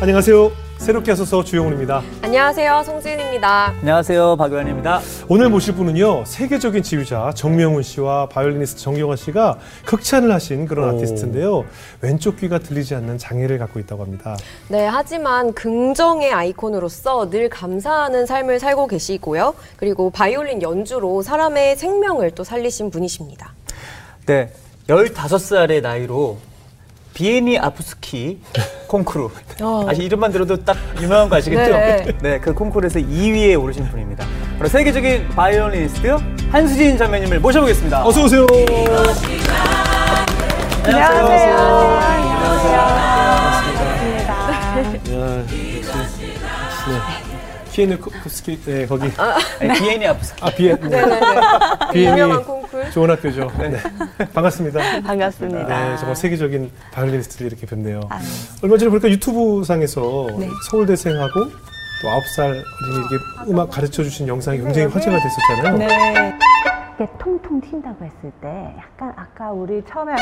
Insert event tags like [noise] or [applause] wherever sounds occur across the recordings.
안녕하세요. 새롭게 하소서 주영훈입니다. 안녕하세요. 송지은입니다. 안녕하세요. 박유환입니다. 오늘 모실 분은요. 세계적인 지휘자 정명훈 씨와 바이올리니스트 정경화 씨가 극찬을 하신 그런 오. 아티스트인데요. 왼쪽 귀가 들리지 않는 장애를 갖고 있다고 합니다. 네, 하지만 긍정의 아이콘으로서 늘 감사하는 삶을 살고 계시고요. 그리고 바이올린 연주로 사람의 생명을 또 살리신 분이십니다. 네. 15살의 나이로 비에니아프스키 [laughs] 콩쿠르. 어. 아시 이름만 들어도 딱 유명한 거 아시겠죠? 네. 네, 그 콩쿠르에서 2위에 오르신 분입니다. 바로 세계적인 바이올리니스트 한수진 자매님을 모셔보겠습니다. 어서 오세요. 야, 역시, 네. 피에누 코스키 네, 거기 아니, 비에니아프스키. 아 비에 네네네. 비에니 유명한 콩쿨. 좋은 학교죠. 네. 반갑습니다. 반갑습니다. 네, 정말 세계적인 바이올리니스트를 이렇게 뵙네요. 아, 네. 얼마 전에 보니까 유튜브 상에서 네. 서울대생하고 또 아홉 살 어린이 이렇게 음악 가르쳐 주신 영상이 굉장히 화제가 됐었잖아요. 네. 이게 통통 튄다고 했을 때 약간 아까 우리 처음에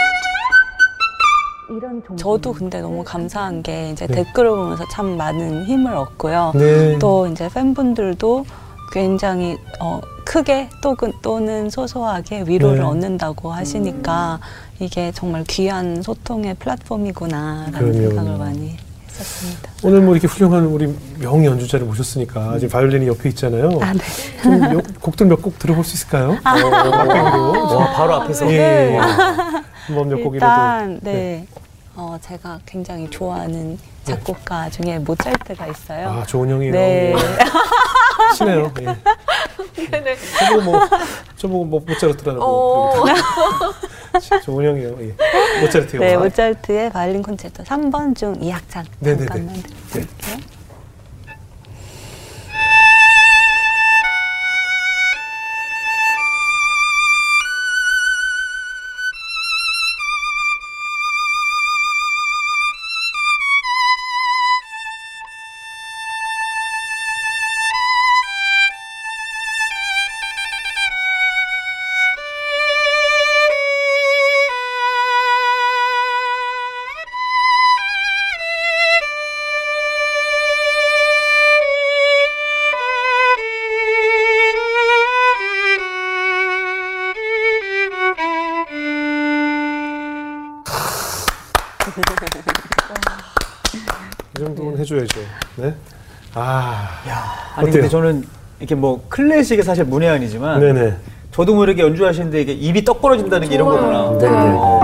저도 근데 너무 감사한 게 이제 네. 댓글을 보면서 참 많은 힘을 얻고요. 네. 또 이제 팬분들도 굉장히 어, 크게 또, 또는 소소하게 위로를 네. 얻는다고 하시니까 이게 정말 귀한 소통의 플랫폼이구나라는 그럼요. 생각을 많이 했었습니다. 오늘 뭐 이렇게 훌륭한 우리 명 연주자를 모셨으니까 지금 바이올린이 옆에 있잖아요. 아, 네. 좀 몇- 곡들 몇 곡 들어볼 수 있을까요? 막백으로. 와, 바로 앞에서. 예, 예. 곡이라도. 일단 네. 어, 제가 굉장히 좋아하는 작곡가 중에 모차르트가 있어요. 아, 좋은 형이에요. 네. 친해요. 예. 네네. 저보고 뭐, 저보고 뭐 모차르트라고. 어. 좋은 형이에요. 예. 모차르트 네. 모차르트의 바이올린 콘체르토 3번 중 2악장 네네네. 잠깐만 네. 이 정도는 해줘야죠. 네. 아. 아니, 어때요? 근데 저는 이렇게 뭐 클래식이 사실 문외한이지만 네네. 저도 모르게 연주하시는데 이게 입이 떡 벌어진다는 게 이런 거구나. 네. 어.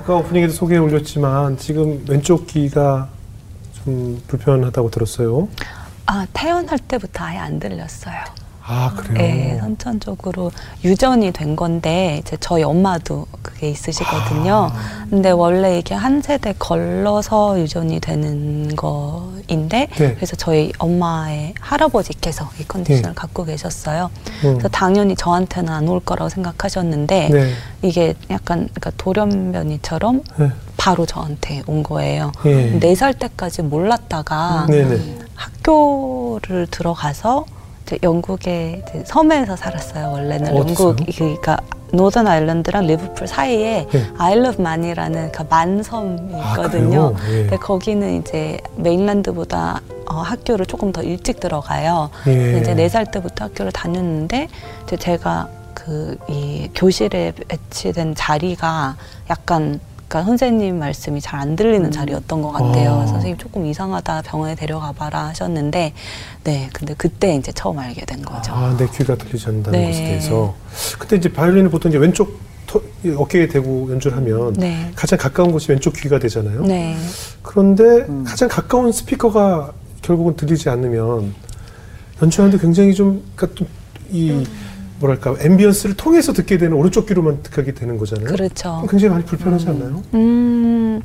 아까 오프닝에도 소개해 올렸지만 지금 왼쪽 귀가 좀 불편하다고 들었어요. 아, 태어날 때부터 아예 안 들렸어요. 아 그래요. 네, 선천적으로 유전이 된 건데 이제 저희 엄마도 그게 있으시거든요. 아. 근데 원래 이게 한 세대 걸러서 유전이 되는 거인데 네. 그래서 저희 엄마의 할아버지께서 이 컨디션을 네. 갖고 계셨어요. 음. 그래서 당연히 저한테는 안 올 거라고 생각하셨는데 네. 이게 약간 그러니까 돌연변이처럼 네. 바로 저한테 온 거예요. 예. 네살 때까지 몰랐다가 네네. 학교를 들어가서 영국의 섬에서 살았어요. 원래는? 영국 그러니까 Northern Ireland랑 리버풀 사이에 네. Isle of Man이라는 그 만섬이 아, 있거든요. 그래요? 예. 근데 거기는 이제 mainland보다 어, 학교를 조금 더 일찍 들어가요. 예. 이제 네 살 때부터 학교를 다녔는데 이제 제가 그 이 교실에 배치된 자리가 약간 그러니까 선생님 말씀이 잘 안 들리는 자리였던 것 같아요. 아. 선생님 조금 이상하다 병원에 데려가 봐라 하셨는데 네 근데 그때 이제 처음 알게 된 거죠. 아, 내 귀가 들리지 않는다는 네. 것에 대해서. 근데 이제 바이올린을 보통 이제 왼쪽 터- 이 어깨에 대고 연주를 하면 네. 가장 가까운 곳이 왼쪽 귀가 되잖아요. 네. 그런데 음. 가장 가까운 스피커가 결국은 들리지 않으면 연주하는데 굉장히 좀, 그러니까 좀이 뭐랄까 ambience를 통해서 듣게 되는 오른쪽 귀로만 듣게 되는 거잖아요. 그렇죠. 굉장히 많이 불편하지 않나요? 음,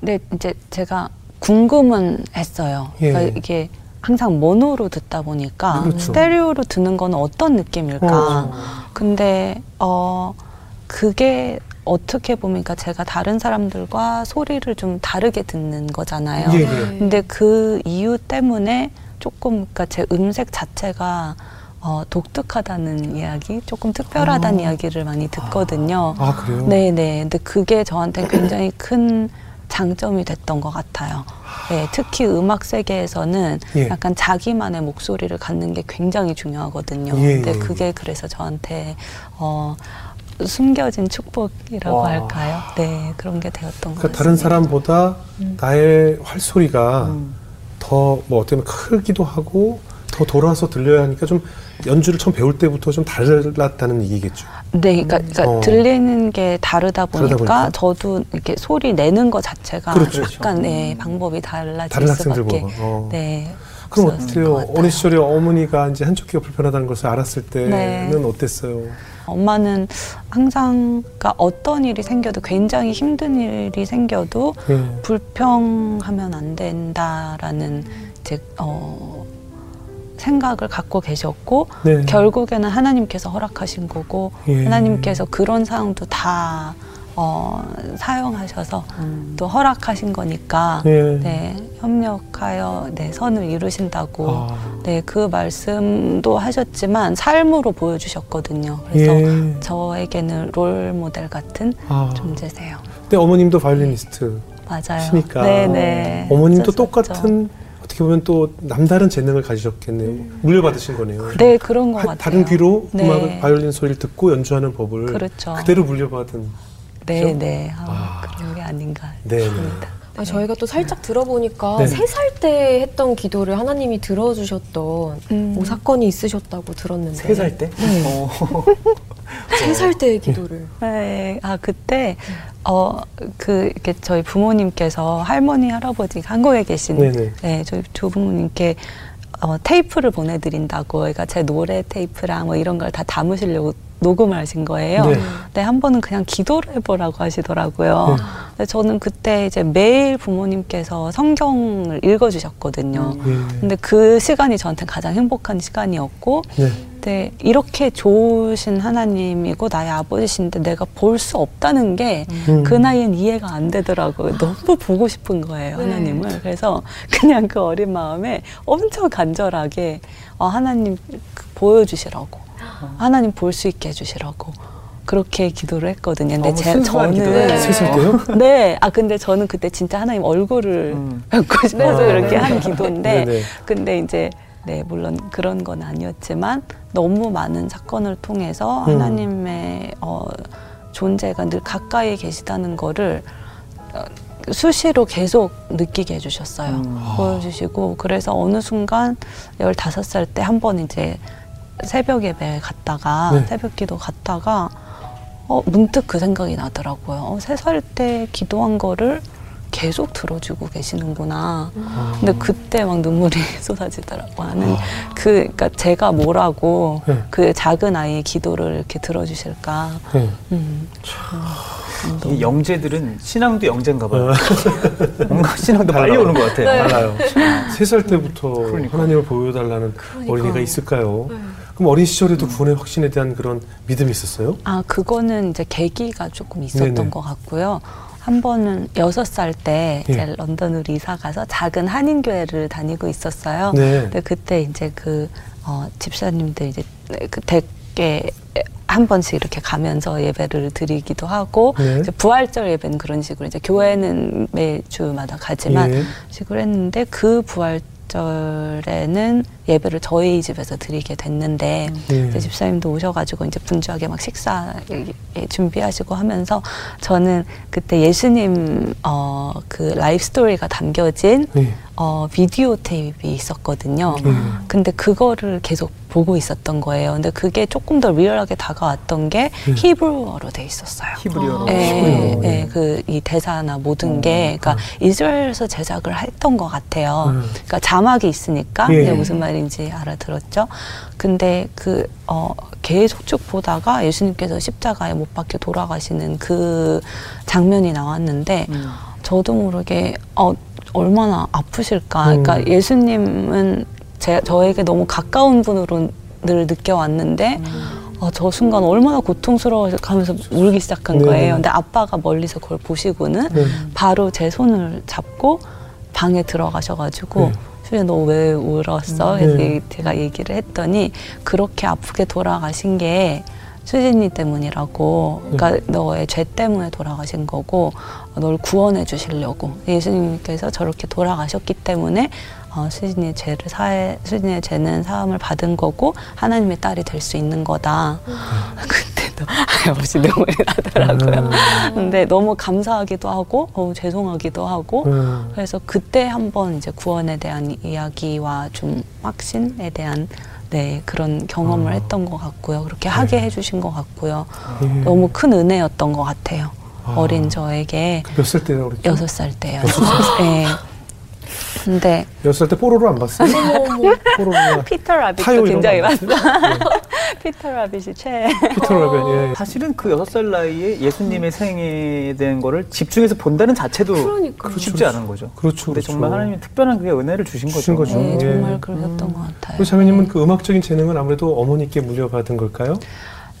네, 이제 제가 궁금은 했어요. 예. 그러니까 이게 항상 모노로 듣다 보니까 그렇죠. 스테레오로 듣는 건 어떤 느낌일까. 어. 근데 어 그게 어떻게 보면 그러니까 제가 다른 사람들과 소리를 좀 다르게 듣는 거잖아요. 예, 예. 근데 그 이유 때문에 조금 그러니까 제 음색 자체가 어, 독특하다는 이야기, 조금 특별하다는 이야기를 많이 듣거든요. 아 그래요? 네네. 근데 그게 저한테 굉장히 큰 장점이 됐던 것 같아요. 네, 특히 음악 세계에서는 예. 약간 자기만의 목소리를 갖는 게 굉장히 중요하거든요. 예, 근데 예. 그게 그래서 저한테 어, 숨겨진 축복이라고 와. 할까요? 네, 그런 게 되었던 것 그러니까 같습니다. 다른 사람보다 나의 활소리가 음. 더뭐 어떻게 보면 크기도 하고 더 돌아서 들려야 하니까 좀 연주를 처음 배울 때부터 좀 달랐다는 얘기겠죠. 네, 그러니까, 그러니까 어. 들리는 게 다르다 보니까, 보니까? 저도 이렇게 소리 내는 것 자체가 그렇죠. 약간 네, 방법이 달라질 다른 수밖에. 어. 네. 그럼 어때요? 어린 시절에 어머니가 이제 한쪽 귀가 불편하다는 것을 알았을 때는 네. 어땠어요? 엄마는 항상 그러니까 어떤 일이 생겨도 굉장히 힘든 일이 생겨도 예. 불평하면 안 된다라는 이제 어 생각을 갖고 계셨고 네. 결국에는 하나님께서 허락하신 거고 예. 하나님께서 그런 상황도 다 어, 사용하셔서 또 허락하신 거니까 예. 네, 협력하여 네, 선을 이루신다고 아. 네, 그 말씀도 하셨지만 삶으로 보여주셨거든요. 그래서 예. 저에게는 롤 모델 같은 아. 존재세요. 근데 어머님도 바이올리니스트. 맞아요. 시니까. 네네. 어머님도 수 없죠. 똑같은 어떻게 보면 또 남다른 재능을 가지셨겠네요. 물려받으신 거네요. 네, 그런 것 하- 같아요. 다른 귀로 네. 음악을 바이올린 소리를 듣고 연주하는 법을 그렇죠. 그대로 물려받은. 네, 그죠? 네. 아, 아. 그런 게 아닌가 네, 네. 싶습니다. 아, 저희가 또 살짝 들어보니까 네. 세살 때 했던 기도를 하나님이 들어주셨던 음. 뭐 사건이 있으셨다고 들었는데 세 살 때? 어. [laughs] 세살 때의 기도를 네, 아 그때 어 그 이렇게 저희 부모님께서 할머니 할아버지 한국에 계신 네네. 네 저희 두 부모님께 어, 테이프를 보내드린다고 그러니까 제 노래 테이프랑 뭐 이런 걸 다 담으시려고 녹음을 하신 거예요. 네. 근데 한 번은 그냥 기도를 해보라고 하시더라고요. 네. 근데 저는 그때 이제 매일 부모님께서 성경을 읽어주셨거든요. 예. 근데 그 시간이 저한테 가장 행복한 시간이었고 네. 네, 이렇게 좋으신 하나님이고 나의 아버지신데 내가 볼 수 없다는 게그 음. 나이엔 이해가 안 되더라고요. 너무 보고 싶은 거예요, 네. 하나님을. 그래서 그냥 그 어린 마음에 엄청 간절하게 어, 하나님 그 보여주시라고. 하나님 볼 수 있게 해주시라고. 그렇게 기도를 했거든요. 근데 제, 저는 기도예요. 세살 때요? 네, 아 근데 저는 그때 진짜 하나님 얼굴을 음. 뵙고 싶어서 네. 그렇게 한 기도인데, 네네. 근데 이제 네 물론 그런 건 아니었지만 너무 많은 사건을 통해서 음. 하나님의 어, 존재가 늘 가까이 계시다는 거를 어, 수시로 계속 느끼게 해주셨어요. 음. 보여주시고 그래서 어느 순간 15살 때 한 번 이제 새벽 예배 갔다가 네. 새벽 기도 갔다가 어, 문득 그 생각이 나더라고요. 어, 세살 때 기도한 거를 계속 들어주고 계시는구나. 아. 근데 그때 막 눈물이 [laughs] 쏟아지더라고. 하는 아. 그, 그러니까 제가 뭐라고 네. 그 작은 아이의 기도를 이렇게 들어주실까. 네. 음. 이 영재들은 신앙도 영재인가 봐요. 어. [laughs] 뭔가 신앙도 빨리 달라요. 오는 것 같아요. 네. 달라요. 세 살 때부터 그러니까. 하나님을 보여달라는 그러니까. 어린이가 있을까요? 네. 그럼 어린 시절에도 구원의 확신에 대한 그런 믿음이 있었어요? 아, 그거는 이제 계기가 조금 있었던 네네. 것 같고요. 한 번은 여섯 살때 예. 이제 런던으로 이사 가서 작은 한인 교회를 다니고 있었어요. 네. 근데 그때 이제 그 어, 집사님들 이제 그 댁에 한 번씩 이렇게 가면서 예배를 드리기도 하고 네. 부활절 예배는 그런 식으로 이제 교회는 매주마다 가지만 예. 식으로 했는데 그 부활 절에는 예배를 저희 집에서 드리게 됐는데 예. 이제 집사님도 오셔가지고 이제 분주하게 막 식사 예, 준비하시고 하면서 저는 그때 예수님 어, 그 life story가 담겨진 예. 어, 비디오 테이프가 있었거든요. 음. 근데 그거를 계속 보고 있었던 거예요. 근데 그게 조금 더 리얼하게 다가왔던 게 음. 히브리어로 돼 있었어요. 히브리어로. 예, 히브리어, 예, 예. 그이 대사나 모든 게, 그러니까 이스라엘에서 제작을 했던 것 같아요. 음. 그러니까 자막이 있으니까 예. 무슨 말인지 알아들었죠. 근데 그 어, 계속 쭉 보다가 예수님께서 십자가에 못 박혀 돌아가시는 그 장면이 나왔는데 음. 저도 모르게 어, 얼마나 아프실까. 음. 그러니까 예수님은 제, 저에게 너무 가까운 분으로 늘 느껴왔는데 어, 저 순간 얼마나 고통스러워질까 하면서 울기 시작한 네. 거예요. 근데 아빠가 멀리서 그걸 보시고는 네. 바로 제 손을 잡고 방에 들어가셔가지고 네. 수진 너왜 울었어? 음. 그래서 네. 얘기- 제가 얘기를 했더니 그렇게 아프게 돌아가신 게 수진이 때문이라고 그러니까 너의 죄 때문에 돌아가신 거고 어, 널 구원해 주시려고 예수님께서 저렇게 돌아가셨기 때문에 어, 수진이의 죄를 사해 수진이의 죄는 사함을 받은 거고 하나님의 딸이 될 수 있는 거다. 그때도 아버지 눈물이 나더라고요. 근데 너무 감사하기도 하고 너무 죄송하기도 하고 음. 그래서 그때 한번 이제 구원에 대한 이야기와 좀 확신에 대한 네 그런 경험을 아. 했던 것 같고요. 그렇게 하게 해주신 것 같고요. 예. 너무 큰 은혜였던 것 같아요. 아. 어린 저에게 몇 살 때라고 그랬죠? 여섯 살 때요. 네. 근데 여섯 살 때 뽀로로 안 봤어요? 뽀로로가 Peter Rabbit도 굉장히. 봤어요? [laughs] Peter Rabbit이 최. Peter Rabbit 예. 사실은 그 여섯 살 나이에 예수님의 생에 대한 거를 집중해서 본다는 자체도 그러니까요. 쉽지 않은 거죠. 그렇죠. 근데 그렇죠. 정말 하나님이 특별한 그 은혜를 주신 거죠. 주신 거죠. 네, 예. 정말 그러셨던 것 같아요. 우리 자매님은 그 음악적인 재능은 아무래도 어머니께 물려받은 걸까요?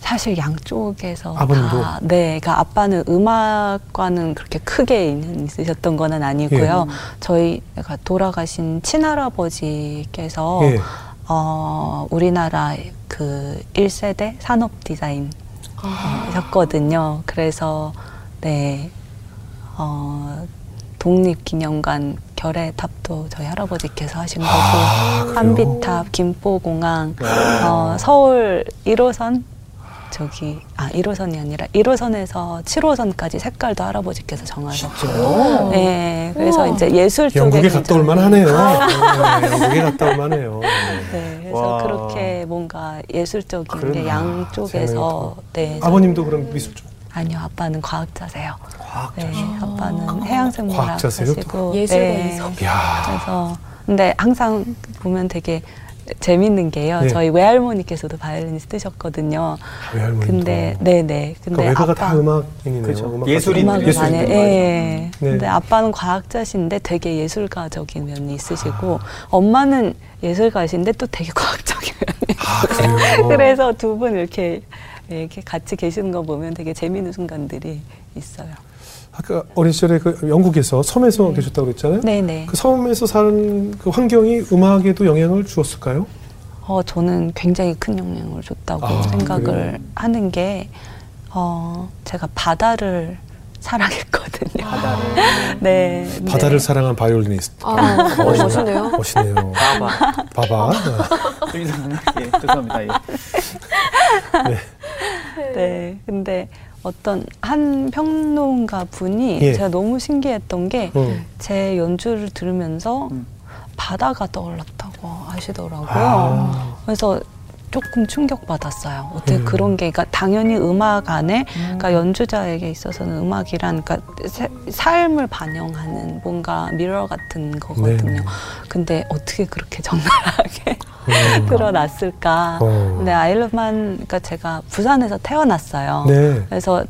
사실 양쪽에서 아버님도? 다, 네, 그러니까 아빠는 음악과는 그렇게 크게 있는 있으셨던 건 아니고요. 저희가 돌아가신 친할아버지께서 예. 어, 우리나라 그 1세대 산업 디자인 셨거든요. 그래서 네. 어, 독립기념관 결의탑도 저희 할아버지께서 하신 거고 아? 한비탑, 김포공항, 어, 서울 1호선 저기 아 1호선이 아니라 1호선에서 7호선까지 색깔도 할아버지께서 정하셨고 네 그래서 이제 예술 쪽에 영국에 갔다 올 만하네요. [laughs] 네, 영국에 갔다 올 만해요. 네 그래서 와. 그렇게 뭔가 예술적인 게 그러네. 양쪽에서 네 아버님도 그럼 미술 쪽. 아니요 아빠는 과학자세요. 과학자. 네 아빠는 해양생물학 과학자세요? 하시고 예술가 네. 그래서 근데 항상 보면 되게 재밌는 게요. 네. 저희 외할머니께서도 바이올리니스 뜨셨거든요. 외할머니도. 근데 네네. 근데 그러니까 외가가 아빠 다 음악인이네요. 그렇죠. 음악 예술인, 예술인. 예. 네. 근데 아빠는 과학자신데 되게 예술가적인 면이 있으시고 엄마는 예술가신데 또 되게 과학적인 면이. 아 그래요. [laughs] 그래서 두 분 이렇게 이렇게 같이 계시는 거 보면 되게 재미있는 순간들이 있어요. 아까 어린 시절에 그 영국에서 섬에서 계셨다고 그랬잖아요. 네네. 그 섬에서 사는 그 환경이 음악에도 영향을 주었을까요? 어, 저는 굉장히 큰 영향을 줬다고 아, 생각을 그래요? 하는 게, 어, 제가 바다를 사랑했거든요. 바다를. [laughs] 네. 바다를 사랑한 바이올리니스트. 아, 멋있다. 멋있네요. 멋있네요. 봐봐. 봐봐. 좀 이상하네. 예, 죄송합니다. 예. 네. 근데 어떤 한 평론가 분이 예. 제가 너무 신기했던 게, 음. 제 연주를 들으면서 음. 바다가 떠올랐다고 하시더라고요. 아. 그래서 조금 충격받았어요. 어떻게 음. 그런 게, 그러니까 당연히 음악 안에, 그러니까 연주자에게 있어서는 음악이란, 그러니까 세- 삶을 반영하는 뭔가 미러 같은 거거든요. 네. 근데 어떻게 그렇게 적나라하게 음. [laughs] 드러났을까? 어. 근데 아일만, 그러니까 제가 부산에서 태어났어요. 네. 그래서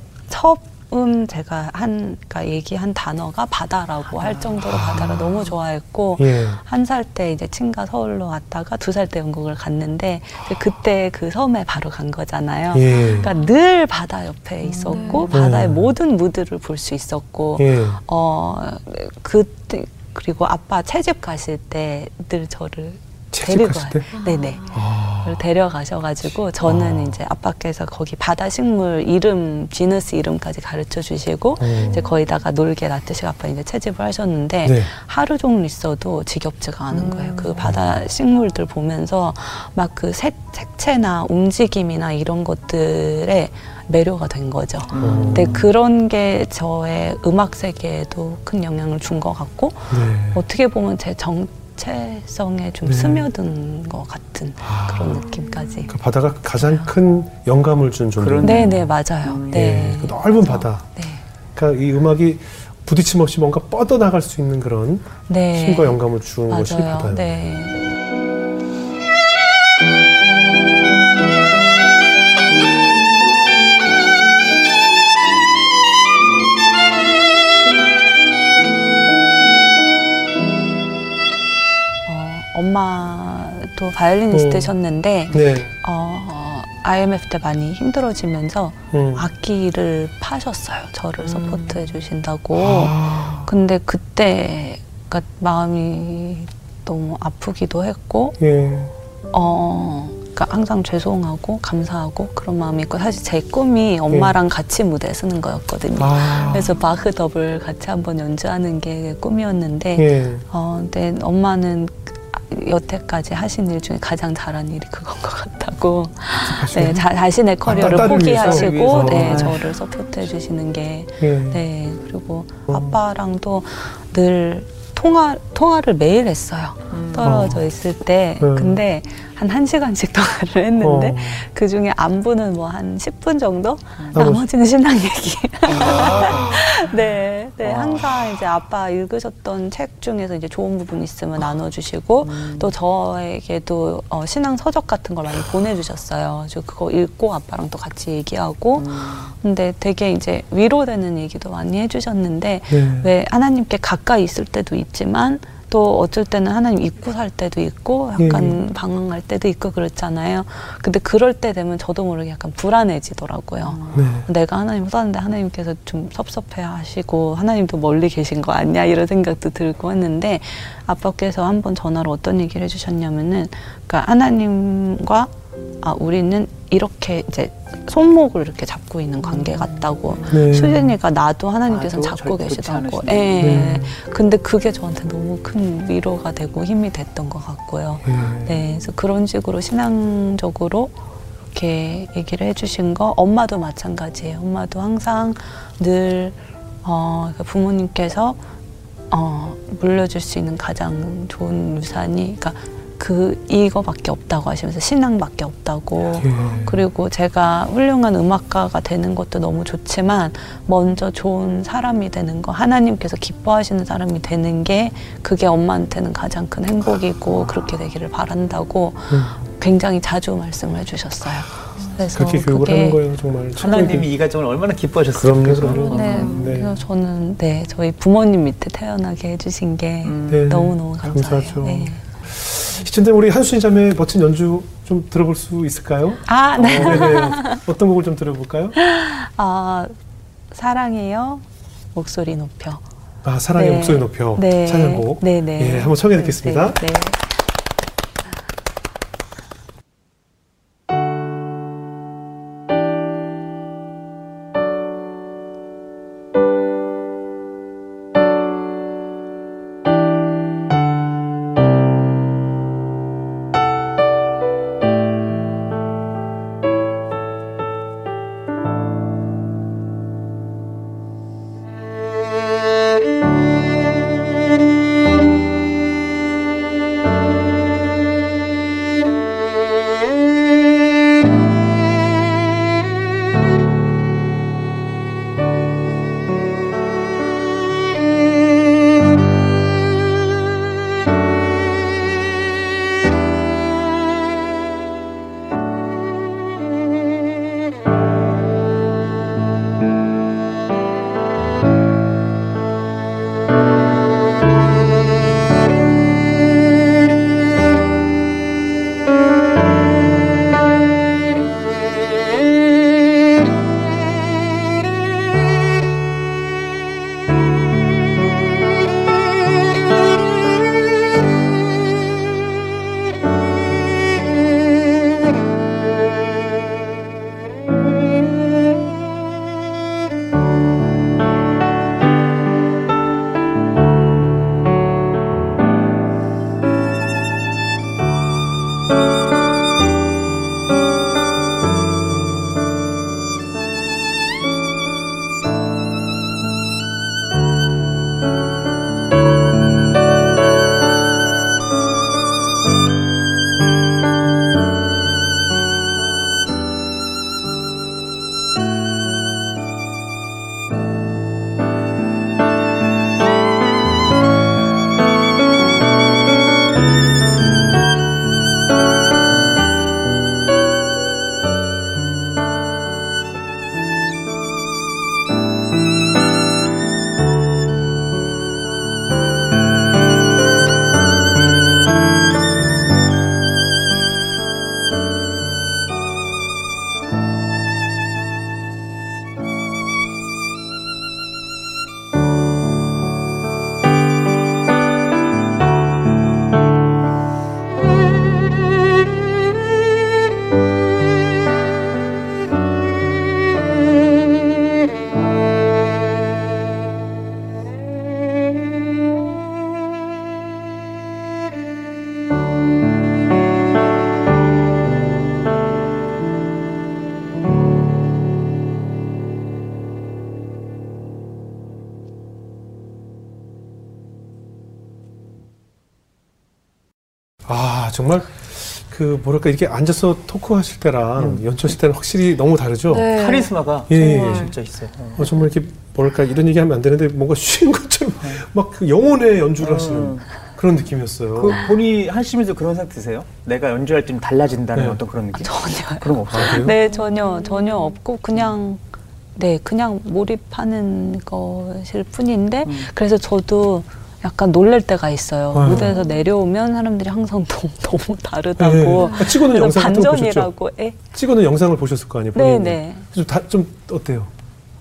처음 제가 한, 그러니까 얘기한 단어가 바다라고 할 정도로 바다를 너무 좋아했고, 예. 한살 때 이제 친가 서울로 왔다가 두 살 때 영국을 갔는데 그때 그 섬에 바로 간 거잖아요. 예. 그러니까 늘 바다 옆에 있었고 바다의 네. 모든 무드를 볼 수 있었고 예. 어 그때 그리고 아빠 채집 가실 때 늘 저를 데리고? 가요. 네네. 아. 데려가셔가지고 저는 아. 이제 아빠께서 거기 바다 식물 이름 지너스 이름까지 가르쳐 주시고 어. 이제 거기다가 놀게 놔두시고 아빠 이제 채집을 하셨는데 네. 하루 종일 있어도 지겹지가 않은 거예요. 그 바다 식물들 보면서 막 그 색채나 움직임이나 이런 것들에 매료가 된 거죠. 음. 근데 그런 게 저의 음악 세계에도 큰 영향을 준 것 같고 네. 어떻게 보면 제 정 체성에 좀 네. 스며든 것 같은 아. 그런 느낌까지. 그 바다가 가장 큰 영감을 준 존재. 그런- 네, 네, 맞아요. 음, 네. 예. 그 넓은 바다. 네. 그러니까 이 음악이 부딪힘 없이 뭔가 뻗어 나갈 수 있는 그런 네. 힘과 영감을 준 것이. 바다예요. 엄마도 바이올리니스트셨는데 네. 어, IMF 때 많이 힘들어지면서 음. 악기를 파셨어요. 저를 서포트해 주신다고. 아. 근데 그때 그러니까 마음이 너무 아프기도 했고 예. 어, 그러니까 항상 죄송하고 감사하고 그런 마음이 있고 사실 제 꿈이 엄마랑 같이 무대 서는 거였거든요. 아. 그래서 바흐 더블 같이 한번 연주하는 게 꿈이었는데 예. 어, 근데 엄마는 여태까지 하신 일 중에 가장 잘한 일이 그건 것 같다고 네, 자, 자신의 커리어를 딸을 포기하시고 위해서. 네, 아. 저를 서포트해 주시는 게 예. 네, 그리고 어. 아빠랑도 늘 통화, 통화를 매일 했어요. 떨어져 있을 때. 음. 근데 한 1시간씩 [laughs] 통화를 했는데 어. 그 중에 안부는 뭐 한 10분 정도? 나머지- 나머지는 신랑 얘기. 아. [laughs] 네, 네. 와. 항상 이제 아빠 읽으셨던 책 중에서 이제 좋은 부분 있으면 나눠주시고 음. 또 저에게도 어, 신앙 서적 같은 걸 많이 보내주셨어요. 그래서 그거 읽고 아빠랑 또 같이 얘기하고 근데 되게 이제 위로되는 얘기도 많이 해주셨는데 네. 왜 하나님께 가까이 있을 때도 있지만 또 어쩔 때는 하나님 잊고 살 때도 있고 약간 예, 예. 방황할 때도 있고 그렇잖아요. 근데 그럴 때 되면 저도 모르게 약간 불안해지더라고요. 네. 내가 하나님 썼는데 하나님께서 좀 섭섭해 하시고 하나님도 멀리 계신 거 아니야 이런 생각도 들고 했는데 아빠께서 한번 전화로 어떤 얘기를 해주셨냐면은 그러니까 하나님과 아 우리는 이렇게 이제 손목을 이렇게 잡고 있는 관계 같다고 네. 수진이가 나도 하나님께서 나도 잡고 계시다고 예. 않으시네. 근데 그게 저한테 너무 큰 위로가 되고 힘이 됐던 것 같고요 예. 네, 그래서 그런 식으로 신앙적으로 이렇게 얘기를 해주신 거 엄마도 마찬가지예요. 엄마도 항상 늘 어, 그러니까 부모님께서 어, 물려줄 수 있는 가장 좋은 유산이 그러니까 그 이거밖에 없다고 하시면서 신앙밖에 없다고 예. 그리고 제가 훌륭한 음악가가 되는 것도 너무 좋지만 먼저 좋은 사람이 되는 거 하나님께서 기뻐하시는 사람이 되는 게 그게 엄마한테는 가장 큰 행복이고 그렇게 되기를 바란다고 음. 굉장히 자주 말씀을 해주셨어요. 그래서 그렇게 교육을 하는 거예요, 정말. 하나님이 이 가정을 얼마나 기뻐하셨을까. 그럼요, 그럼요. 네, 네. 그래서 저는 네 저희 부모님 밑에 태어나게 해주신 게 음. 네. 너무 너무 감사해요. 감사하죠. 네. 이쯤 되면 우리 한수진 자매의 멋진 연주 좀 들어볼 수 있을까요? 아, 네. 어, 네네. 어떤 곡을 좀 들어볼까요? [laughs] 아, 사랑해요. 목소리 높여. 아, 사랑의 네. 목소리 높여. 네. 찬양곡. 네, 네. 예, 한번 청해 듣겠습니다. 네, 네. 아 정말 그 뭐랄까 이렇게 앉아서 토크하실 때랑 연주하실 때는 확실히 너무 다르죠. 네. 카리스마가 예, 정말. 진짜 있어요. 어. 어, 정말 이렇게 뭐랄까 이런 얘기하면 안 되는데 뭔가 [laughs] 쉬운 것처럼 막그 영혼의 연주를 하시는 음. 그런 느낌이었어요. 그 본인이 하시면서 그런 생각 드세요? 내가 연주할 때좀 달라진다는 네. 어떤 그런 느낌? 전혀요. 그런 거 없어요? 아? 네, 전혀 전혀 없고 그냥 네 그냥 몰입하는 것일 뿐인데 음. 그래서 저도 약간 놀랄 때가 있어요. 아유. 무대에서 내려오면 사람들이 항상 [laughs] 너무, 너무 다르다고. 네. 아, 찍어놓은 영상? 반전이라고. 예? 찍어놓은 영상을 보셨을 거 아니에요. 네, 본인이. 네. 좀, 다, 좀 어때요?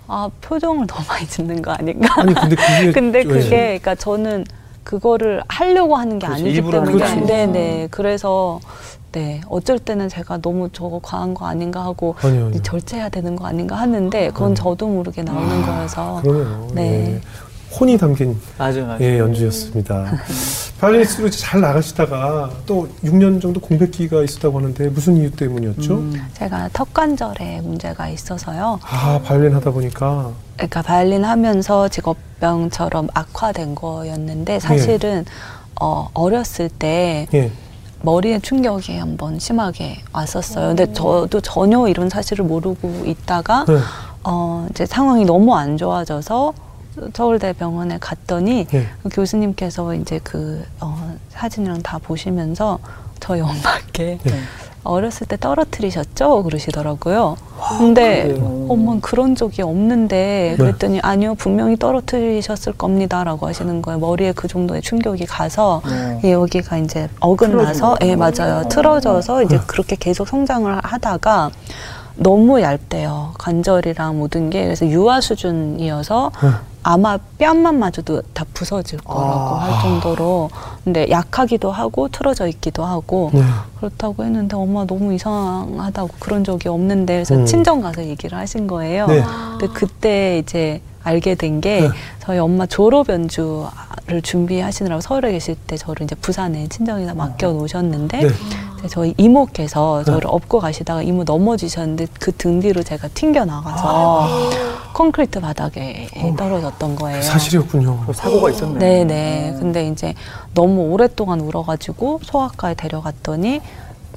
아 표정을 너무 많이 짓는 거 아닌가? 아니 근데 그게 [laughs] 근데 왜? 그게 그러니까 저는 그거를 하려고 하는 게 그렇지, 아니기 때문에. 네네 그래서 네 어쩔 때는 제가 너무 저거 과한 거 아닌가 하고 아니요, 아니요. 절제해야 되는 거 아닌가 하는데 그건 음. 저도 모르게 나오는 거여서 그러네요. 네. 예. 혼이 담긴 맞아요, 맞아요. 예, 연주였습니다. 바이올리니스트로 이제 잘 나가시다가 또 6년 정도 공백기가 있었다고 하는데 무슨 이유 때문이었죠? 음. 제가 턱 관절에 문제가 있어서요. 아, 바이올린 하다 보니까 그러니까 바이올린 하면서 직업병처럼 악화된 거였는데 사실은 어, 어렸을 때 예. 머리에 충격이 한번 심하게 왔었어요. 근데 저도 전혀 이런 사실을 모르고 있다가 네. 어, 이제 상황이 너무 안 좋아져서 서울대 병원에 갔더니 예. 그 교수님께서 이제 그 어, 사진이랑 다 보시면서 저희 엄마께 예. 어렸을 때 떨어뜨리셨죠? 그러시더라고요. 근데 그래요? 엄마는 그런 적이 없는데 네. 그랬더니 아니요 분명히 떨어뜨리셨을 겁니다라고 하시는 거예요. 머리에 그 정도의 충격이 가서 네. 예, 여기가 이제 어긋나서 예. 맞아요 틀어져서 이제 네. 그렇게 계속 성장을 하다가 너무 얇대요 관절이랑 모든 게 그래서 유아 수준이어서 네. 아마 뺨만 맞아도 다 부서질 거라고 아. 할 정도로 근데 약하기도 하고 틀어져 있기도 하고 네. 그렇다고 했는데 엄마 너무 이상하다고 그런 적이 없는데 그래서 음. 친정 가서 얘기를 하신 거예요. 네. 근데 그때 이제 알게 된게 네. 저희 엄마 졸업 연주를 준비하시느라고 서울에 계실 때 저를 이제 부산에 친정에다 맡겨 놓으셨는데 네. 이제 저희 이모께서 저를 업고 가시다가 이모 넘어지셨는데 그 등 뒤로 제가 튕겨 나가서 콘크리트 바닥에 떨어졌던 거예요. 사실이었군요. 그 사고가 있었네. 네네. 근데 이제 너무 오랫동안 울어가지고 소아과에 데려갔더니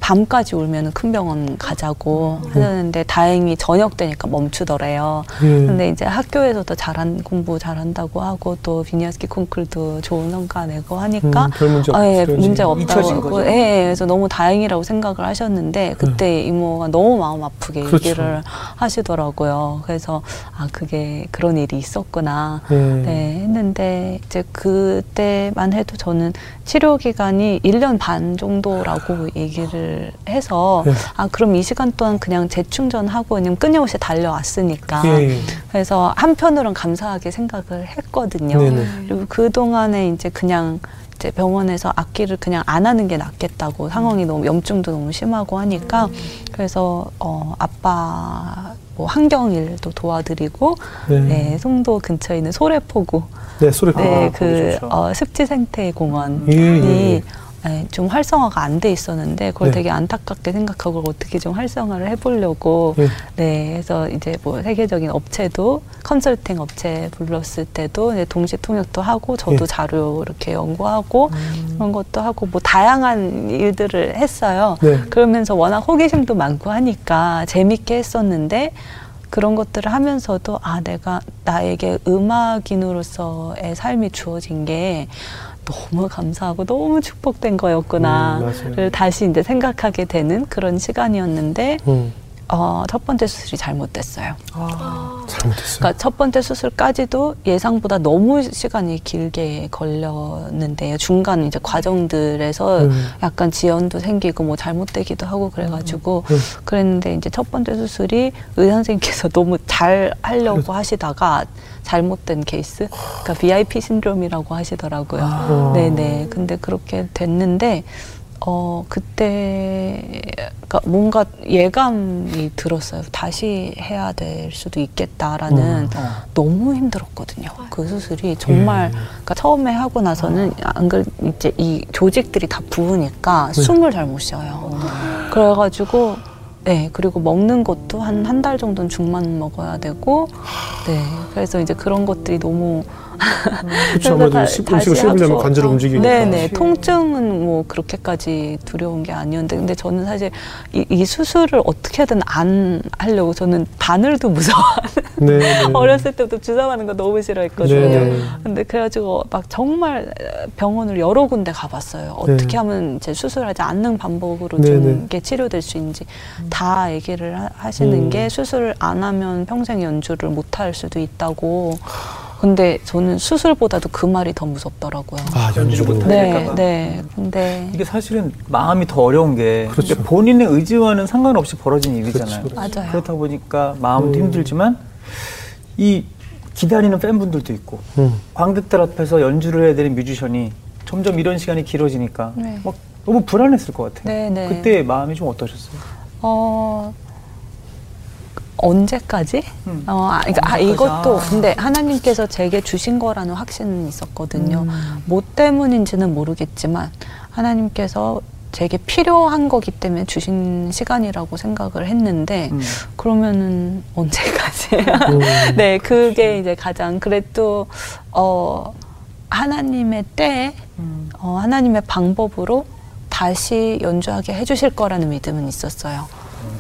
밤까지 울면 큰 병원 가자고 하셨는데 다행히 저녁 되니까 멈추더래요. 예. 근데 이제 학교에서도 잘한 공부 잘한다고 하고 또 비니아스키 콩쿨도 좋은 성과 내고 하니까 음, 별 문제 아, 예. 문제 없다고? 예, 예, 그래서 너무 다행이라고 생각을 하셨는데 그때 이모가 너무 마음 아프게 그렇죠. 얘기를 하시더라고요. 그래서 아 그게 그런 일이 있었구나. 예. 네, 했는데 이제 그때만 해도 저는 치료 기간이 1년 반 정도라고 얘기를 해서 네. 아 그럼 이 시간 동안 그냥 재충전하고 그냥 끊임없이 달려왔으니까 예, 예. 그래서 한편으로는 감사하게 생각을 했거든요. 네네. 그리고 그 동안에 이제 그냥 이제 병원에서 악기를 그냥 안 하는 게 낫겠다고 상황이 너무 염증도 너무 심하고 하니까 그래서 어 아빠 뭐 환경 일도 도와드리고 네. 네, 송도 근처에 있는 소래포구 네, 아, 네, 거기 그. 어, 습지생태공원이 예, 예, 예. 네, 좀 활성화가 안 돼 있었는데 그걸 네. 되게 안타깝게 생각하고 어떻게 좀 활성화를 해보려고 예. 네, 그래서 이제 뭐 세계적인 업체도 컨설팅 업체 불렀을 때도 이제 동시 통역도 하고 저도 예. 자료 이렇게 연구하고 그런 것도 하고 뭐 다양한 일들을 했어요. 네. 그러면서 워낙 호기심도 많고 하니까 재밌게 했었는데 그런 것들을 하면서도 아 내가 나에게 음악인으로서의 삶이 주어진 게 너무 감사하고 너무 축복된 거였구나. 음, 다시 이제 생각하게 되는 그런 시간이었는데 음, 어, 첫 번째 수술이 잘못됐어요. 잘못했어요. 그러니까 첫 번째 수술까지도 예상보다 너무 시간이 길게 걸렸는데요. 중간 이제 과정들에서 음. 약간 지연도 생기고 뭐 잘못되기도 하고 그래가지고 음. 그랬는데 이제 첫 번째 수술이 의사 선생님께서 [laughs] 너무 잘 하려고 하시다가 잘못된 케이스, 그러니까 VIP 신드롬이라고 하시더라고요. 아. 네네. 근데 그렇게 됐는데 어 그때 그러니까 뭔가 예감이 들었어요. 다시 해야 될 수도 있겠다라는 어. 너무 힘들었거든요. 그 수술이 정말 예. 그러니까 처음에 하고 나서는 안 그래 이제 이 조직들이 다 부으니까 네. 숨을 잘 못 쉬어요. 그래가지고 네 그리고 먹는 것도 한 한 달 정도는 죽만 먹어야 되고 네 그래서 이제 그런 것들이 너무 그렇죠. 아무래도 음식을 씹으려면 관절을 어, 움직이니까. 네네. 통증은 뭐 그렇게까지 두려운 게 아니었는데, 근데 저는 사실 이, 이 수술을 어떻게든 안 하려고 저는 바늘도 무서워. [laughs] 네, 네. [laughs] 어렸을 때부터 주사 맞는 거 너무 싫어했거든요. 네, 네. 근데 그래가지고 막 정말 병원을 여러 군데 가봤어요. 어떻게 네. 하면 이제 수술하지 않는 방법으로 네, 좀 네. 이게 치료될 수 있는지 다 얘기를 하, 하시는 음. 게 수술을 안 하면 평생 연주를 못 할 수도 있다고. 근데 저는 수술보다도 그 말이 더 무섭더라고요. 아, 연주를. 못하게 네. 네. 근데 이게 사실은 마음이 더 어려운 게 그렇죠. 본인의 의지와는 상관없이 벌어진 일이잖아요. 그렇죠, 맞아요. 그렇다 보니까 마음도 음. 힘들지만 이 기다리는 팬분들도 있고 음. 관객들 앞에서 연주를 해야 되는 뮤지션이 점점 이런 시간이 길어지니까 네. 막 너무 불안했을 것 같아요. 네, 네. 그때 마음이 좀 어떠셨어요? 어 언제까지? 음. 어, 아, 그러니까 아? 이것도 아. 근데 하나님께서 제게 주신 거라는 확신은 있었거든요. 음. 뭐 때문인지는 모르겠지만 하나님께서 제게 필요한 거기 때문에 주신 시간이라고 생각을 했는데 음. 그러면은 언제까지? 음. [laughs] 네, 그게 이제 가장 그래도 어 하나님의 때에 음. 어, 하나님의 방법으로 다시 연주하게 해주실 거라는 믿음은 있었어요.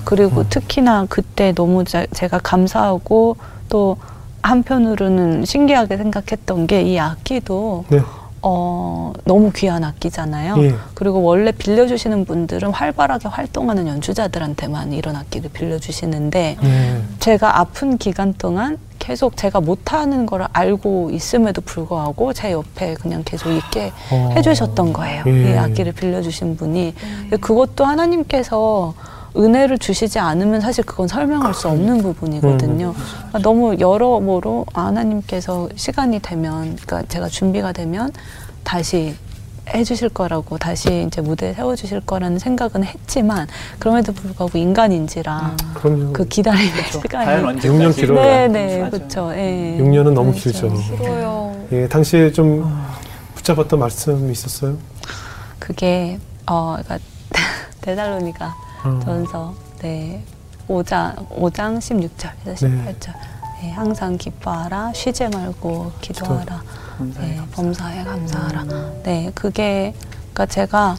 그리고 특히나 그때 너무 자- 제가 감사하고 또 한편으로는 신기하게 생각했던 게 이 악기도 네. 어, 너무 귀한 악기잖아요. 예. 그리고 원래 빌려주시는 분들은 활발하게 활동하는 연주자들한테만 이런 악기를 빌려주시는데 네. 제가 아픈 기간 동안 계속 제가 못하는 걸 알고 있음에도 불구하고 제 옆에 그냥 계속 있게 어. 해주셨던 거예요. 예. 이 악기를 빌려주신 분이. 근데 그것도 하나님께서 은혜를 주시지 않으면 사실 그건 설명할 수 없는 부분이거든요. 그러니까 너무 여러모로 아, 하나님께서 시간이 되면, 그러니까 제가 준비가 되면 다시 해주실 거라고 다시 이제 무대에 세워주실 거라는 생각은 했지만 그럼에도 불구하고 인간인지라 그럼요. 그 기다림의 과연 시간이 언제까지? 6년 길어요. 네네 맞아요. 그렇죠. 예. 6년은 너무 그렇죠. 길죠. 싫어요. 예, 당시에 좀 붙잡았던 말씀이 있었어요? 그게 어 그러니까 [laughs] 데살로니가 어. 전서. 네. 5장 5장 16절에서 18절. 네, 항상 기뻐하라. 쉬지 말고 기도하라. 감사해, 네, 범사에 감사하라. 네 그게 그러니까 제가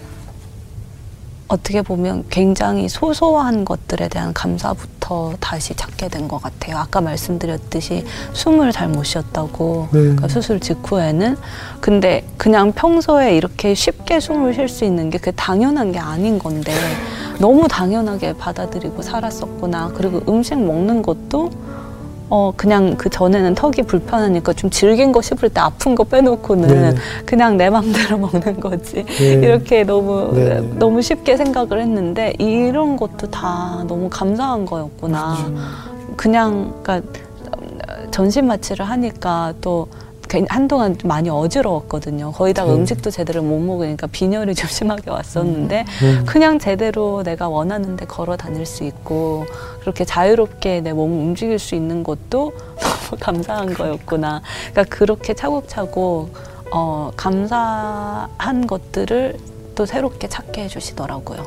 어떻게 보면 굉장히 소소한 것들에 대한 감사부터 다시 찾게 된 것 같아요. 아까 말씀드렸듯이 숨을 잘 못 쉬었다고 네. 그러니까 수술 직후에는 근데 그냥 평소에 이렇게 쉽게 숨을 쉴 수 있는 게 그게 당연한 게 아닌 건데 너무 당연하게 받아들이고 살았었구나. 그리고 음식 먹는 것도 어 그냥 그 전에는 턱이 불편하니까 좀 질긴 거 씹을 때 아픈 거 빼놓고는 네. 그냥 내 맘대로 [laughs] 먹는 거지 네. 이렇게 너무 네. 너무 쉽게 생각을 했는데 이런 것도 다 너무 감사한 거였구나 그냥 그러니까 전신 마취를 하니까 또 괜- 한동안 좀 많이 어지러웠거든요. 거기다가 네. 음식도 제대로 못 먹으니까 빈혈이 좀 [laughs] 심하게 왔었는데 음. 그냥 제대로 내가 원하는데 걸어 다닐 수 있고 그렇게 자유롭게 내 몸을 움직일 수 있는 것도 [laughs] 너무 감사한 거였구나. 그러니까 그렇게 차곡차곡 어, 감사한 것들을 또 새롭게 찾게 해주시더라고요.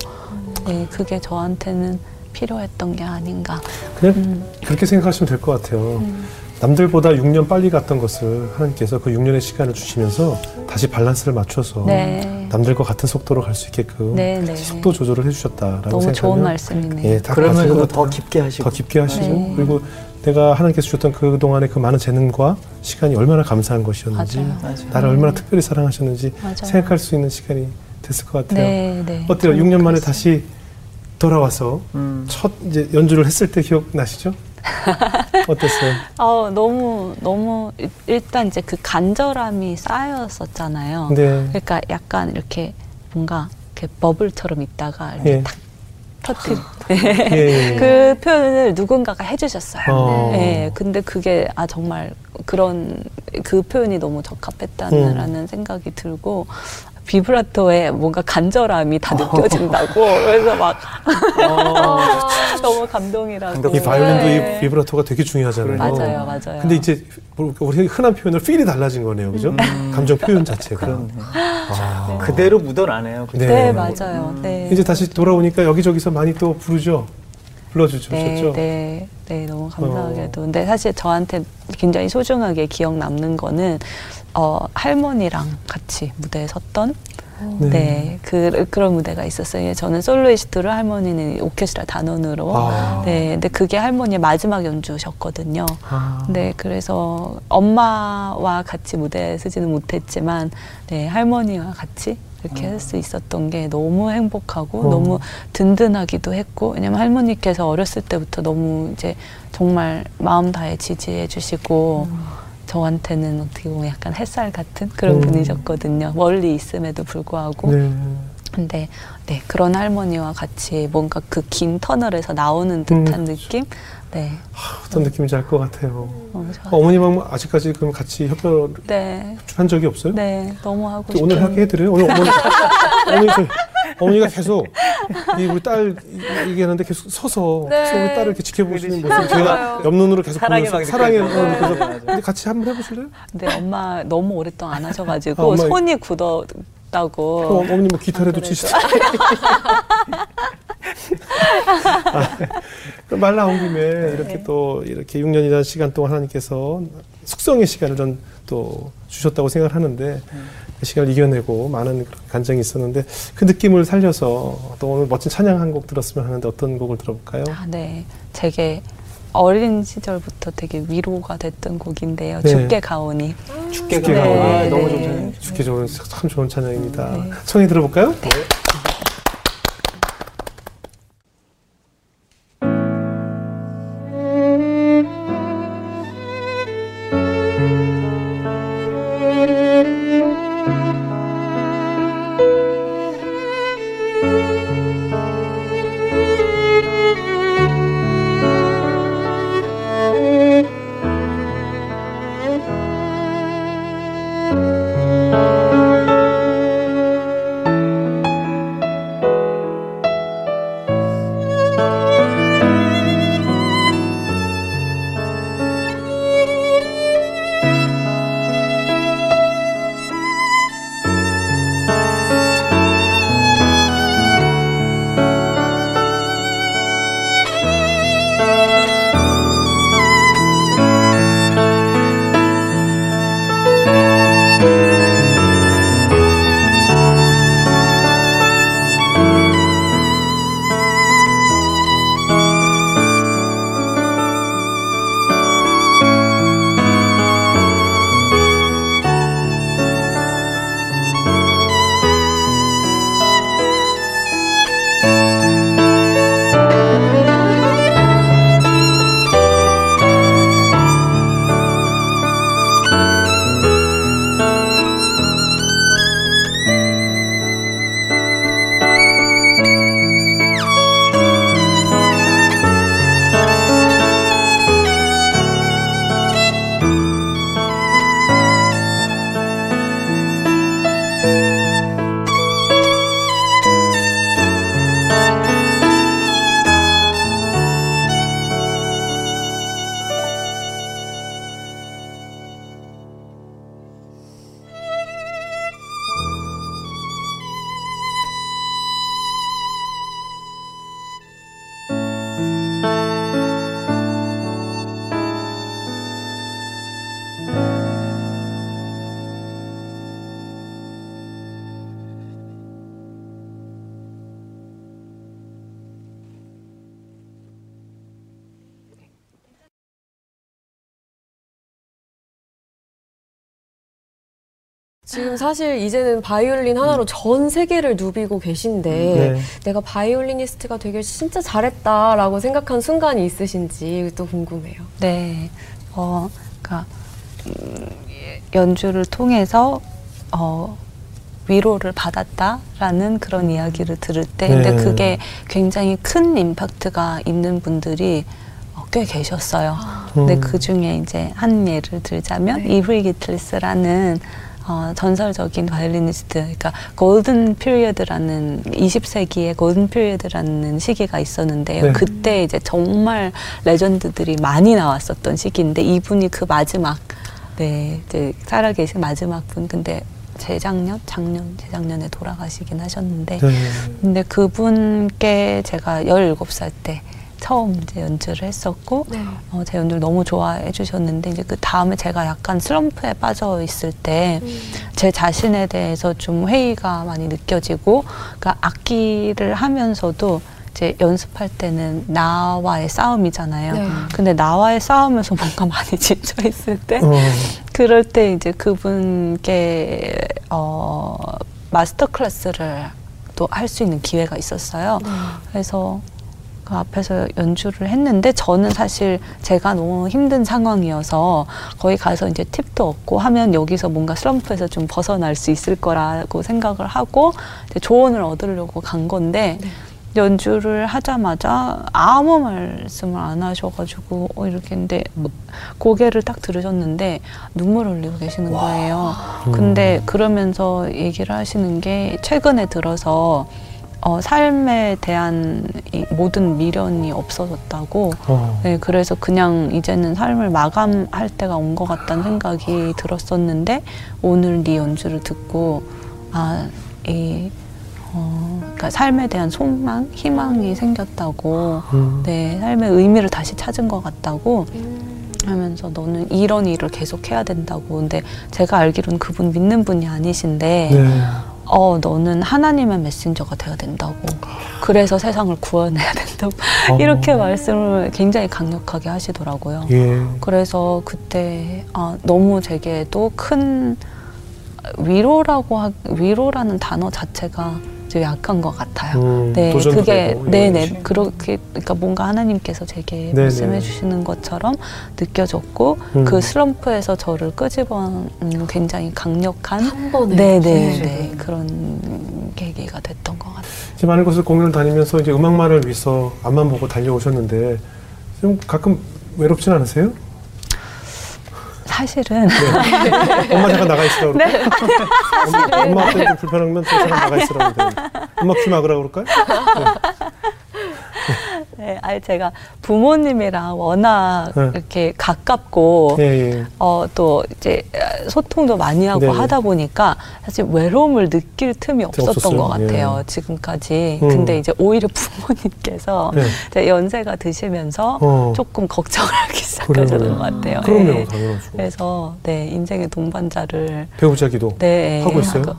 네, 그게 저한테는 필요했던 게 아닌가. 그냥 음. 그렇게 생각하시면 될 것 같아요. 남들보다 6년 빨리 갔던 것을 하나님께서 그 6년의 시간을 주시면서 다시 밸런스를 맞춰서 네. 남들과 같은 속도로 갈 수 있게끔 네, 네. 속도 조절을 해주셨다라고 너무 생각하면 좋은 말씀이네요. 예, 다 그러면서도 가지고 더 깊게 하시고 더 깊게 하시고 네. 그리고 내가 하나님께서 주셨던 그 동안의 그 많은 재능과 시간이 얼마나 감사한 것이었는지 맞아요. 맞아요. 나를 얼마나 특별히 사랑하셨는지 맞아요. 생각할 수 있는 시간이 됐을 것 같아요. 네, 네. 어때요? 저는 6년 만에 그랬어요. 다시 돌아와서 음. 첫 이제 연주를 했을 때 기억 나시죠? [laughs] 어땠어요? 어, 너무 너무 일- 일단 이제 그 간절함이 쌓였었잖아요. 네. 그러니까 약간 이렇게 뭔가 이렇게 버블처럼 있다가 이렇게 예. 탁 터뜨리. [laughs] 예, 예. 그 표현을 누군가가 해주셨어요. 어. 네, 근데 그게 아 정말 그런 그 표현이 너무 적합했다는 음. 생각이 들고 비브라토에 뭔가 간절함이 다 느껴진다고 그래서 막 [laughs] 너무 감동이라고. 이 바이올린도 네. 이 비브라토가 되게 중요하잖아요. 맞아요, 맞아요. 근데 이제 뭐 우리 흔한 표현을 필이 달라진 거네요, 그죠? 감정 표현 자체가. 그렇네. 아. 그대로 묻어나네요. 네. 네, 맞아요. 네. 이제 다시 돌아오니까 여기저기서 많이 또 부르죠. 불러주셨죠. 네, 네, 네, 너무 감사하게도. 근데 사실 저한테 굉장히 소중하게 기억 남는 거는 어, 할머니랑 같이 무대에 섰던 네. 네, 그, 그런 무대가 있었어요. 저는 솔로이스트로 할머니는 오케스트라 단원으로. 아. 네, 근데 그게 할머니의 마지막 연주셨거든요. 아. 네, 그래서 엄마와 같이 무대에 서지는 못했지만, 네, 할머니와 같이 이렇게 할 수 있었던 게 너무 행복하고 어. 너무 든든하기도 했고, 왜냐면 할머니께서 어렸을 때부터 너무 이제 정말 마음 다해 지지해 주시고, 저한테는 어떻게 보면 약간 햇살 같은 그런 음. 분이셨거든요. 멀리 있음에도 불구하고. 네. 근데 네 그런 할머니와 같이 뭔가 그 긴 터널에서 나오는 듯한 음, 느낌, 네 어떤 느낌인지 알 것 같아요. 좋아요. 어머님하고 아직까지 그럼 같이 협연을 네, 한 적이 없어요? 네 너무 하고 또 오늘 싶은 하게 해드려요? 오늘 어머니, [laughs] 어머니, 저, 어머니가 계속 이 우리 딸 얘기하는데 계속 서서 네. 계속 우리 딸을 이렇게 지켜보시는 모습. 제가 옆눈으로 계속 보면서 그래서 맞아요, 맞아요. 근데 같이 한번 해보실래요? 근데 엄마 너무 오랫동안 안 하셔가지고 아, 손이 굳었다고. 그럼 어머님 뭐 기타라도 그래도. 치시죠. [laughs] 아, 말 나온 김에 이렇게 또 이렇게 6년이라는 시간 동안 하나님께서 숙성의 시간을 전 또 주셨다고 생각을 하는데 그 시간을 이겨내고 많은 그런 간증이 있었는데 그 느낌을 살려서 또 오늘 멋진 찬양 한 곡 들었으면 하는데 어떤 곡을 들어볼까요? 아, 네, 제게 어린 시절부터 되게 위로가 됐던 곡인데요. 네. 죽게 가오니. 죽게 네. 아, 네, 너무 네. 좋잖 죽기 좋은 참 좋은 찬양입니다. 네. 청해 들어볼까요? 지금 사실 이제는 바이올린 하나로 전 세계를 누비고 계신데 네. 내가 바이올리니스트가 되길 진짜 잘했다라고 생각한 순간이 있으신지 또 궁금해요. 네, 어, 그러니까 음, 연주를 통해서 어, 위로를 받았다라는 그런 이야기를 들을 때, 근데 네. 그게 굉장히 큰 임팩트가 있는 분들이 어, 꽤 계셨어요. 근데 음. 그 중에 이제 한 예를 들자면 이브리 기틀리스라는 어, 전설적인 바이올리니스트, 그러니까 golden period라는 20세기의 golden period라는 시기가 있었는데요. 네. 그때 이제 정말 레전드들이 많이 나왔었던 시기인데 이분이 그 마지막 네, 이제 살아계신 마지막 분. 근데 재작년, 작년, 재작년에 돌아가시긴 하셨는데 네. 근데 그분께 제가 17살 때 처음 이제 연주를 했었고 네. 어, 제 연주를 너무 좋아해 주셨는데 이제 그 다음에 제가 약간 슬럼프에 빠져 있을 때제 자신에 대해서 좀 회의가 많이 느껴지고 그러니까 악기를 하면서도 이제 연습할 때는 나와의 싸움이잖아요. 네. 근데 나와의 싸움에서 뭔가 많이 [laughs] 지쳐 있을 때 어. 그럴 때 이제 그분께 어 마스터 클래스를 또 할 수 있는 기회가 있었어요. 그래서 그 앞에서 연주를 했는데 저는 사실 제가 너무 힘든 상황이어서 거기 가서 이제 팁도 얻고 하면 여기서 뭔가 슬럼프에서 좀 벗어날 수 있을 거라고 생각을 하고 조언을 얻으려고 간 건데 연주를 하자마자 아무 말씀을 안 하셔가지고 어 이렇게 했는데 고개를 딱 들으셨는데 눈물 흘리고 계시는 거예요. 근데 그러면서 얘기를 하시는 게 최근에 들어서 어, 삶에 대한 이 모든 미련이 없어졌다고. 어. 네, 그래서 그냥 이제는 삶을 마감할 때가 온 것 같다는 생각이 들었었는데 오늘 네 연주를 듣고 아, 이 어, 그러니까 삶에 대한 소망, 희망이 생겼다고. 음. 네, 삶의 의미를 다시 찾은 것 같다고 하면서 너는 이런 일을 계속 해야 된다고. 근데 제가 알기로는 그분 믿는 분이 아니신데, 네. 어, 너는 하나님의 메신저가 되어야 된다고. 그래서 세상을 구원해야 된다고. 어. 이렇게 말씀을 굉장히 강력하게 하시더라고요. 예. 그래서 그때 아, 너무 제게도 큰 위로라고 하, 위로라는 단어 자체가 좀 약한 것 같아요. 음, 네, 그게 되고, 네네 그렇게 그러니까 뭔가 하나님께서 제게 네네. 말씀해 주시는 것처럼 느껴졌고 음. 그 슬럼프에서 저를 끄집어는 굉장히 강력한 한 번에. 네네 네. 네, 그런 계기가 됐던 것 같아요. 이제 많은 곳을 공연을 다니면서 이제 음악만을 위해서 앞만 보고 달려오셨는데 좀 가끔 외롭진 않으세요? 사실은 엄마 잠깐 나가 있으라고 네. 엄마, 엄마 한테 좀 불편하면 또 잠깐 나가 있으라고 그래요. 음악 좀 막으라고 그럴까요? 네, 아니 제가 부모님이랑 워낙 네. 이렇게 가깝고 예, 예. 어, 또 이제 소통도 많이 하고 네네. 하다 보니까 사실 외로움을 느낄 틈이 없었던 없었어요. 것 같아요. 예. 지금까지. 음. 근데 이제 오히려 [laughs] 부모님께서 네. 연세가 드시면서 어. 조금 걱정을 하기 시작하셨던. 것 같아요. 그럼요, 예. 당연하죠. 그래서 네 인생의 동반자를 배우자기도 네 하고 있어요? 그-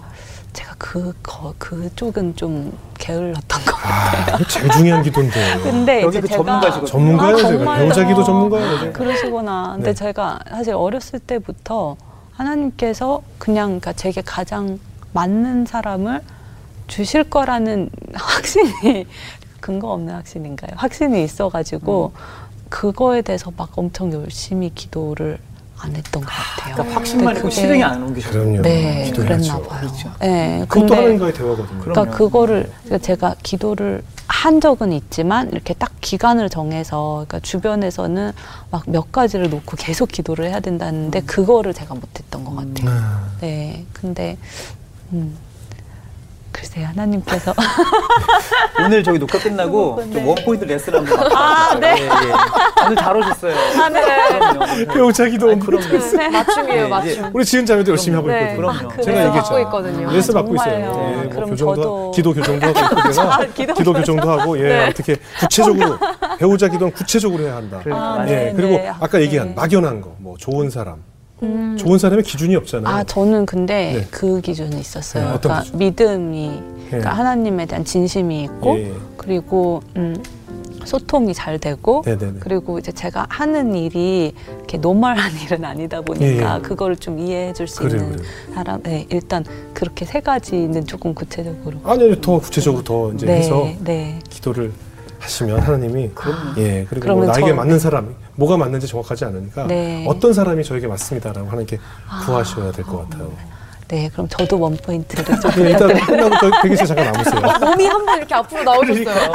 제가 그 거, 그쪽은 좀 게을렀던 것 같아요. 아, 제일 중요한 기도인데. 근데 여기 이제 그 전문가시거든요. 전문가예요, 아, 제가. 정말요? 배우자 기도 전문가예요. 제가. 그러시구나. 근데 네. 제가 사실 어렸을 때부터 하나님께서 그냥 그러니까 제게 가장 맞는 사람을 주실 거라는 [laughs] 확신이 근거 없는 확신인가요? 확신이 있어가지고 음. 그거에 대해서 막 엄청 열심히 기도를 안 했던 것 같아요. 그러니까 확신만 근데 있고 그게- 실행이 안 옮기셨어요. 그럼요. 네. 그랬나 봐요. 그렇죠. 네, 그것도 하나님과의 대화거든요. 그러니까 그럼요. 그거를 그러니까 제가 기도를 한 적은 있지만 이렇게 딱 기간을 정해서 그러니까 주변에서는 막 몇 가지를 놓고 계속 기도를 해야 된다는데 그거를 제가 못했던 것 같아요. 아, 네, 근데 음, 글쎄 하나님께서 [laughs] 오늘 저기 녹화 끝나고 네. 좀 원포인트 레슨 한번 아, 네. 예, 예. 오늘 잘 오셨어요. 아, 네. 배우자기도 아니, 그럼요. 맞춤이에요, 네, 맞춤. 이제 우리 지은 자매도 열심히 하고 네. 있거든요. 아, 그럼요. 그래요? 제가 얘기했잖아요. 있거든요. 레슨 아, 받고 있어요. 예, 뭐 그럼 교정도 저도- 기도 교정도 하고 있고 제가 아, 기도 기도 교정도 하고 예 네. 어떻게 구체적으로 배우자 기도는 구체적으로 해야 한다. 그래요. 아. 예 네, 그리고 네. 아까 네. 얘기한 막연한 거 뭐 좋은 사람 음. 좋은 사람의 기준이 없잖아요. 아 저는 근데 네. 그 기준이 있었어요. 네, 어떤 그러니까 기준? 믿음이 그러니까 예. 하나님에 대한 진심이 있고 예, 예. 그리고 음, 소통이 잘 되고 네네네. 그리고 이제 제가 하는 일이 이렇게 normal한 [laughs] 일은 아니다 보니까 예, 예. 그거를 좀 이해해 줄 수 있는 그래요. 사람 네, 일단 그렇게 세 가지는 조금 구체적으로 아니 아니 더 구체적으로 더 이제 해서 네, 네. 기도를 하시면 하나님이 예 그리고 뭐 나에게 저- 맞는 사람 뭐가 맞는지 정확하지 않으니까 네. 어떤 사람이 저에게 맞습니다라고 하나님께 아. 구하셔야 될 것 같아요. 네, 그럼 저도 원 포인트를 좀 예, 일단. 끝나고 더 대기 실 잠깐 남으세요. [laughs] 몸이 한 번 이렇게 앞으로 나오셨어요.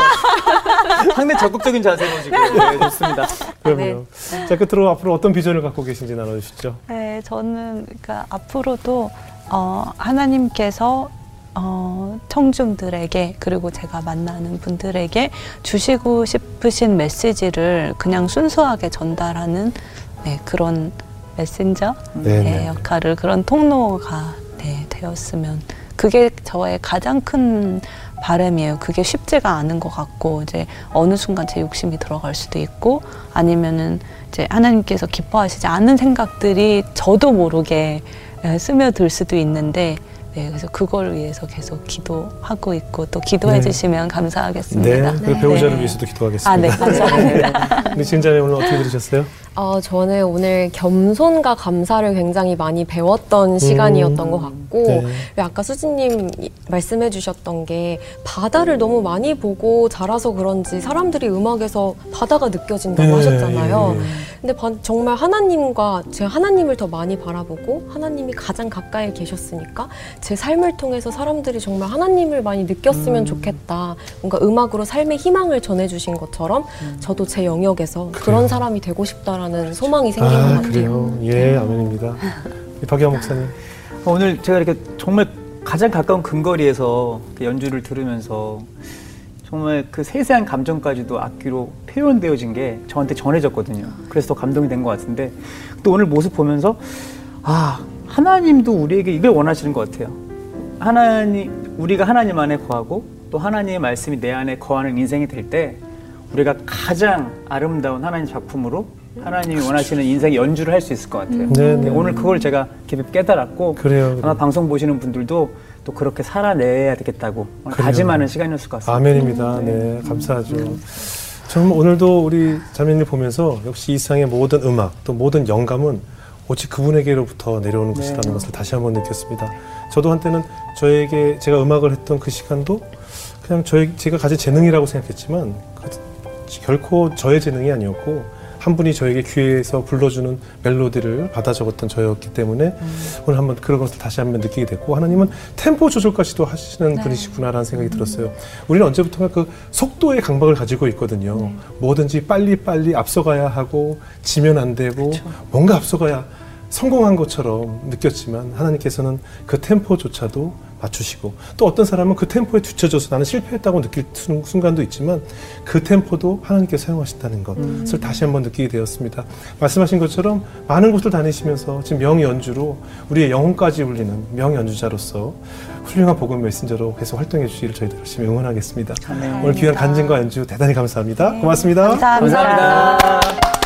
상당히 적극적인 자세로 지금 네, 좋습니다. 그럼요. 자 끝으로 앞으로 어떤 비전을 갖고 계신지 나눠주시죠. 네, 저는 그러니까 앞으로도 어, 하나님께서 어, 청중들에게 그리고 제가 만나는 분들에게 주시고 싶으신 메시지를 그냥 순수하게 전달하는 네, 그런 메신저 네, 네, 네. 역할을 그런 통로가 네, 되었으면 그게 저의 가장 큰 바람이에요. 그게 쉽지가 않은 것 같고 이제 어느 순간 제 욕심이 들어갈 수도 있고 아니면은 이제 하나님께서 기뻐하시지 않는 생각들이 저도 모르게 예, 스며들 수도 있는데 네, 그래서 그걸 위해서 계속 기도하고 있고 또 기도해 네. 주시면 네, 감사하겠습니다. 그리고 배우자를 네. 위해서도 기도하겠습니다. 아, 네, 감사합니다. [laughs] 우리 진자매 오늘 어떻게 들으셨어요? 어, 저는 오늘 겸손과 감사를 굉장히 많이 배웠던 시간이었던 것 같고, 네. 아까 수진님 이- 말씀해 주셨던 게 바다를 너무 많이 보고 자라서 그런지 사람들이 음악에서 바다가 느껴진다고 네, 하셨잖아요. 예, 예. 근데 바- 정말 하나님과 제가 하나님을 더 많이 바라보고 하나님이 가장 가까이 계셨으니까 제 삶을 통해서 사람들이 정말 하나님을 많이 느꼈으면 좋겠다. 뭔가 음악으로 삶의 희망을 전해주신 것처럼 저도 제 영역에서 그런 사람이 되고 싶다라는 소망이 생긴 것 아, 같아요. 그래요. 예, 아멘입니다. 박영 목사님. 오늘 제가 이렇게 정말 가장 가까운 근거리에서 그 연주를 들으면서 정말 그 세세한 감정까지도 악기로 표현되어진 게 저한테 전해졌거든요. 그래서 더 감동이 된 것 같은데 또 오늘 모습 보면서 아 하나님도 우리에게 이걸 원하시는 것 같아요. 하나님 우리가 하나님 안에 거하고 또 하나님의 말씀이 내 안에 거하는 인생이 될 때 우리가 가장 아름다운 하나님 작품으로 하나님이 원하시는 인생 연주를 할 수 있을 것 같아요. 네, 네. 오늘 그걸 제가 깊이 깨달았고 그래요, 아마 그래요. 방송 보시는 분들도 또 그렇게 살아내야 되겠다고 그래요. 다짐하는 시간이었을 것 같습니다. 아멘입니다. 네, 감사하죠. 정말 오늘도 우리 자매님 보면서 역시 이 세상의 모든 음악 또 모든 영감은 오직 그분에게로부터 내려오는 것이라는 것을 다시 한번 느꼈습니다. 저도 한때는 저에게 제가 음악을 했던 그 시간도 그냥 저희 제가 가진 재능이라고 생각했지만 그 결코 저의 재능이 아니었고 한 분이 저에게 귀에서 불러주는 멜로디를 받아 적었던 저였기 때문에 오늘 한번 그런 것을 다시 한번 느끼게 됐고 하나님은 템포 조절까지도 하시는 분이시구나라는 생각이 들었어요. 우리는 언제부턴가 그 속도의 강박을 가지고 있거든요. 뭐든지 빨리 빨리 앞서가야 하고 지면 안 되고 뭔가 앞서가야 성공한 것처럼 느꼈지만 하나님께서는 그 템포조차도 맞추시고 또 어떤 사람은 그 템포에 뒤처져서 나는 실패했다고 느낄 순- 순간도 있지만 그 템포도 하나님께서 사용하신다는 것을 다시 한번 느끼게 되었습니다. 말씀하신 것처럼 많은 곳을 다니시면서 지금 명연주로 우리의 영혼까지 울리는 명연주자로서 훌륭한 복음 메신저로 계속 활동해 주시기를 저희들 열심히 응원하겠습니다. 오늘 귀한 간증과 연주 대단히 감사합니다. 고맙습니다. 감사합니다. 감사합니다.